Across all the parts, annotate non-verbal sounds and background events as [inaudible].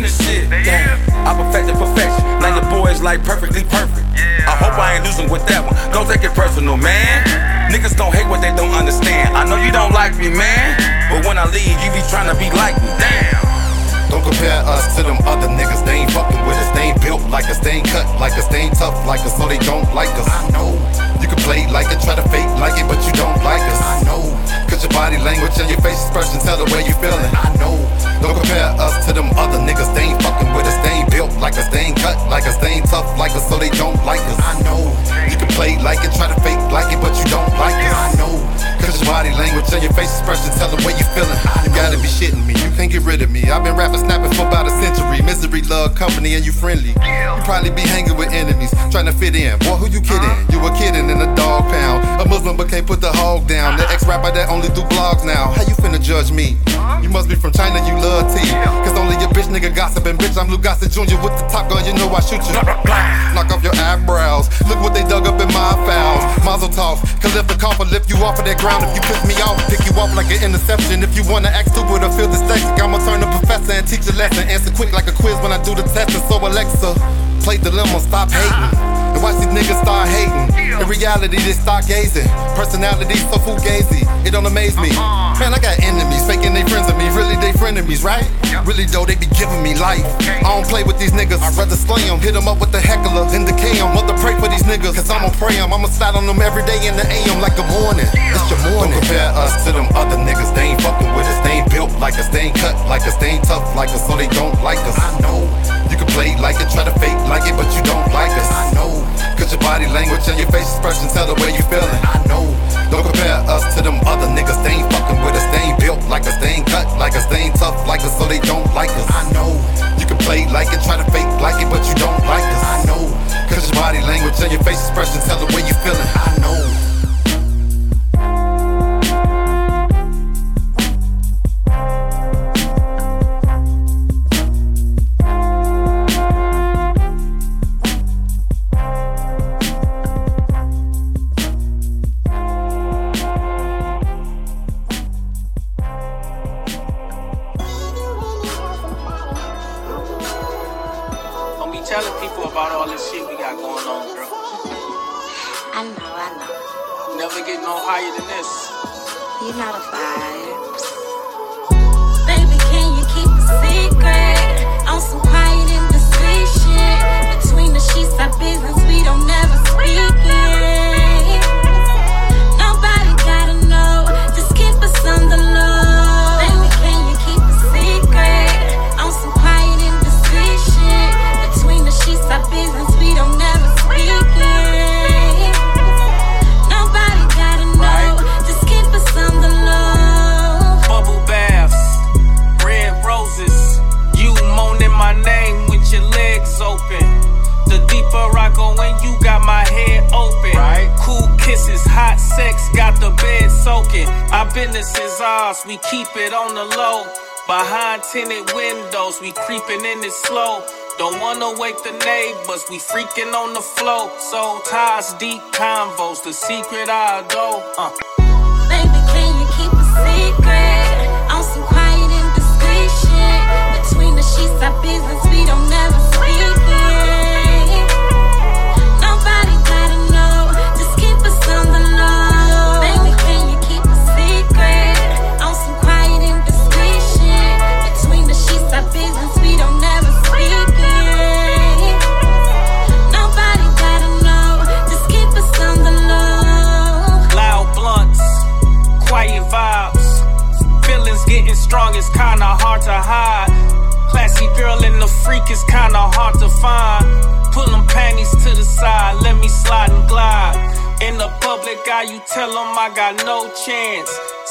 this shit. Damn, I perfected perfection. Like the boys like perfectly perfect. I hope I ain't losing with that one. Don't take it personal, man. Niggas gon' hate what they don't understand. I know you don't like me, man. But when I leave, you be trying to be like me. Damn. Don't compare us to them other niggas. They ain't fucking with us. They ain't built like us. They ain't cut like us. They ain't tough like us, so they don't like us. I know. You can play like it, try to fake like it, but you don't like us. I know. Cause your body language and your face expression tell the way you feeling. I know. Don't compare us to them other niggas. They ain't fucking with us. They ain't built like us. They ain't cut like us. They ain't tough like us, so they don't like us. I know. You can play like it, try to fake like it, but you don't like us. I know. Cause your body language and your face expression tell the way you feeling. You gotta be shitting me. Get rid of me. I've been rapping snapping for about a century. Misery, love, company, and you friendly. You probably be hanging with enemies, trying to fit in. Boy, who you kidding? You a kidding in a dog pound. A Muslim but can't put the hog down. The ex rapper that only do vlogs now. How you finna judge me? You must be from China, you love tea. Cause nigga gossiping. Bitch, I'm Lou Gossett Jr. with the top gun, you know I shoot you. Knock off your eyebrows. Look what they dug up in my files. Mazel tov. Khalif the cough lift you off of that ground. If you piss me off, pick you off like an interception. If you wanna act stupid or feel dyslexic, I'ma turn the professor and teach a lesson. Answer quick like a quiz when I do the testing. So Alexa, play dilemma, stop hating. Watch these niggas start hating. In reality, they start gazing. Personality so fugazi, it don't amaze me. Uh-huh. Man, I got enemies, faking they friends of me. Really, they frenemies, right? Really, though, they be giving me life. I don't play with these niggas, I'd rather slay them. Hit them up with the heckler, then decay them. Mother pray for these niggas, cause I'ma pray them. I'ma slide on them every day in the AM like a morning. It's your morning. Don't compare us to them other niggas, they ain't fucking with us. They ain't built like us, they ain't cut like us, they ain't tough like us, so they don't like us. I know. You can play like it, try to fake like it, but you don't like us. I know. Cause your body language and your face expression tell the way you feeling. I know. Don't compare us to them other niggas. They ain't fucking with Never get no higher than this. You know the vibes. Baby, can you keep a secret? On some quiet and discreet shit. Between the sheets, our business, we don't never business is ours, we keep it on the low. Behind tinted windows, we creeping in it slow. Don't wanna wake the neighbors, we freaking on the flow. Soul ties, deep convos, the secret I adore. Uh. Baby, can you keep a secret? On some quiet and discreet shit. Between the sheets, our business, strong, it's kinda hard to hide. Classy girl and the freak is kinda hard to find. Pull them panties to the side, let me slide and glide. In the public eye, you tell them I got no chance.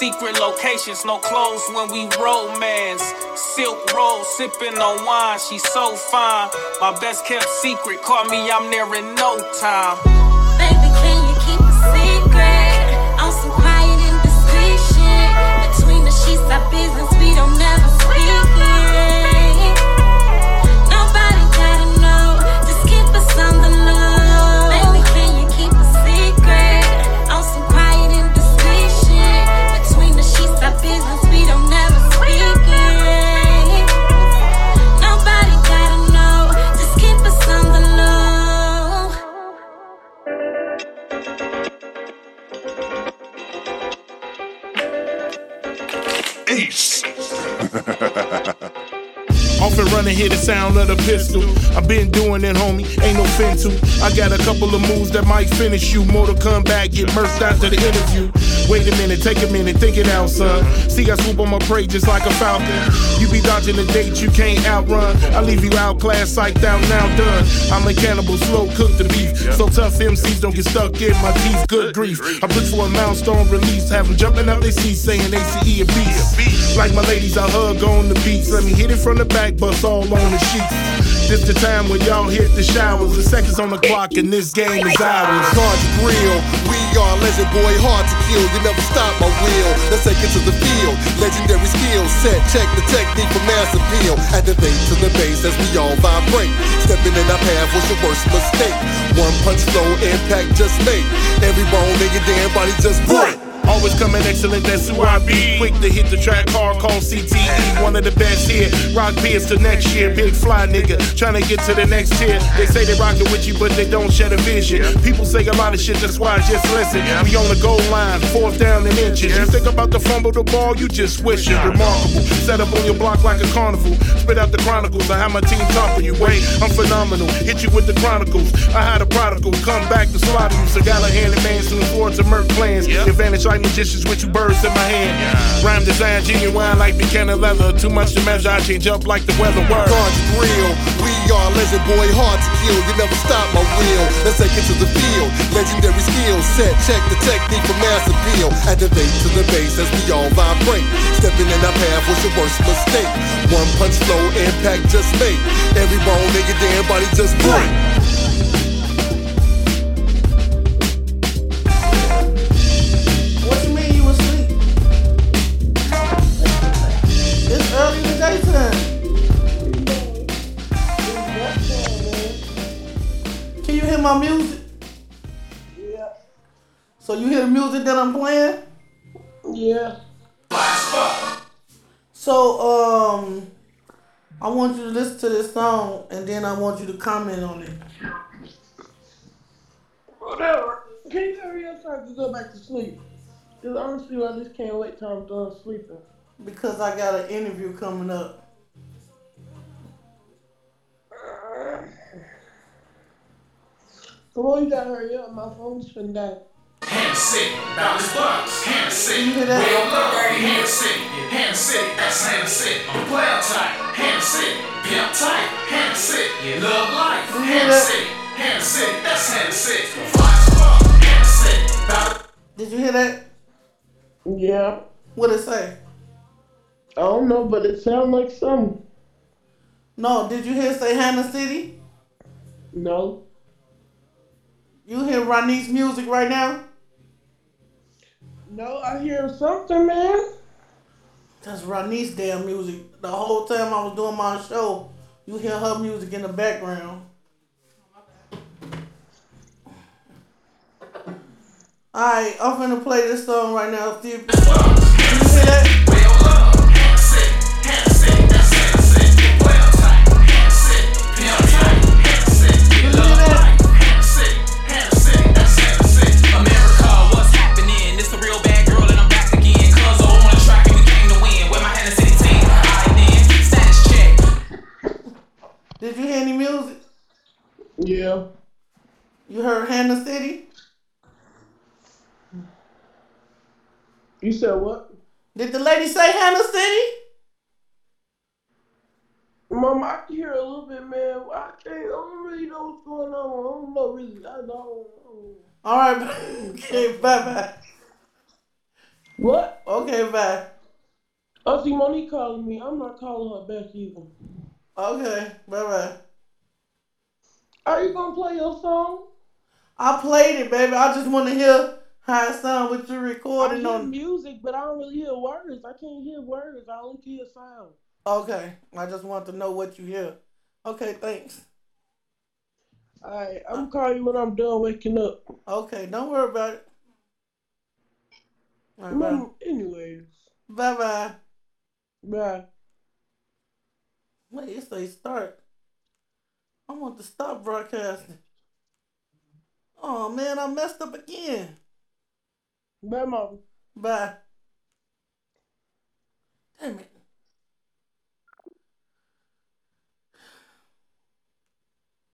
Secret locations, no clothes when we romance. Silk roll, sipping on wine, she's so fine. My best kept secret, call me, I'm there in no time. Baby, can you keep a secret? Sheets, our business, [laughs] Off and running, hear the sound of the pistol. I've been doing it, homie, ain't no fin to. I got a couple of moves that might finish you. More to come back, get merced after the interview. Wait a minute, take a minute, think it out, son. See, I swoop on my prey just like a falcon. You be dodging the date you can't outrun. I leave you outclassed, psyched out, now done. I'm a cannibal, slow cook the beef. So tough MCs don't get stuck in my teeth, good grief. I push for a milestone release, have them jumping out they seats saying ACE a beast. Like my ladies, I hug on the beats. Let me hit it from the back, bust all on the sheets. This the time when y'all hit the showers. The seconds on the clock and this game is ours. God's real. We legend, boy, hard to kill. You never stop my wheel. Let's take it to the field. Legendary skill set. Check the technique for mass appeal. Activate to the base as we all vibrate. Stepping in our path was your worst mistake. One punch flow, impact just made. Every bone in your damn body just break. Always coming excellent, that's who I be. Quick to hit the track, hard call CTE. One of the best here. Rock Pierce to next year. Big fly nigga, trying to get to the next tier. They say they rockin' with you, but they don't share the vision. People say a lot of shit, that's why I just listen. We on the goal line, fourth down and inches. You think about the fumble the ball, you just wish it. Remarkable. Set up on your block like a carnival. Spit out the chronicles. I have my team topping you. Wait, I'm phenomenal. Hit you with the chronicles. I had a prodigal come back to slaughter you. So got a hand in man soon forward to murk plans. Advantage like magicians with two birds in my hand. Rhyme design genuine like Buchanan leather. Too much to measure, I change up like the weather. Word. God's real. We are legend, boy, hard to kill. You never stop my wheel. Let's take it to the field. Legendary skill set. Check the technique for mass appeal. Activate to the base as we all vibrate. Stepping in our path was your worst mistake. One punch flow, impact just made. Every bone nigga, damn body just break. Music that I'm playing? Yeah. So um I want you to listen to this song and then I want you to comment on it. Whatever. Can you hurry up so I can go back to sleep? Because honestly, I just can't wait till I'm done sleeping. Because I got an interview coming up. Come on, you gotta hurry up. My phone's finna die. Hand City, Dallas Bucks, Hand City, You hear that? Real Love, Hand City, Hand City, that's Hand City, Player Type, Hand City, Pimp Type, Hand City, Love Life, You Hand? City, Hand City, that's Hand City, Fly Spark, Hand City, Did you hear that? Yeah. What it say? I don't know, but it sounds like something. No, did you hear say Hannah City? No. You hear Ronnie's music right now? No, I hear something, man. That's Ronnie's damn music. The whole time I was doing my show, you hear her music in the background. Alright, I'm finna play this song right now. If you hear that? Did you hear any music? Yeah. You heard Hannah City? You said what? Did the lady say Hannah City? Mom, I can hear a little bit, man. I can't. I don't really know what's going on. I don't know really. I don't. know. Alright, [laughs] okay, bye bye. What? Okay, bye. I see Monique calling me. I'm not calling her back either. Okay, bye bye. Are you gonna play your song? I played it, baby. I just want to hear how it sound with you I recording on. music, but I don't really hear words. I can't hear words. I only hear sound. Okay, I just want to know what you hear. Okay, thanks. Alright, I'm calling you when I'm done waking up. Okay, don't worry about it. All right, bye. Anyways, Bye bye. bye. Wait, it a start. I want to stop broadcasting. Oh man, I messed up again. Bye, mom. Bye. Damn it.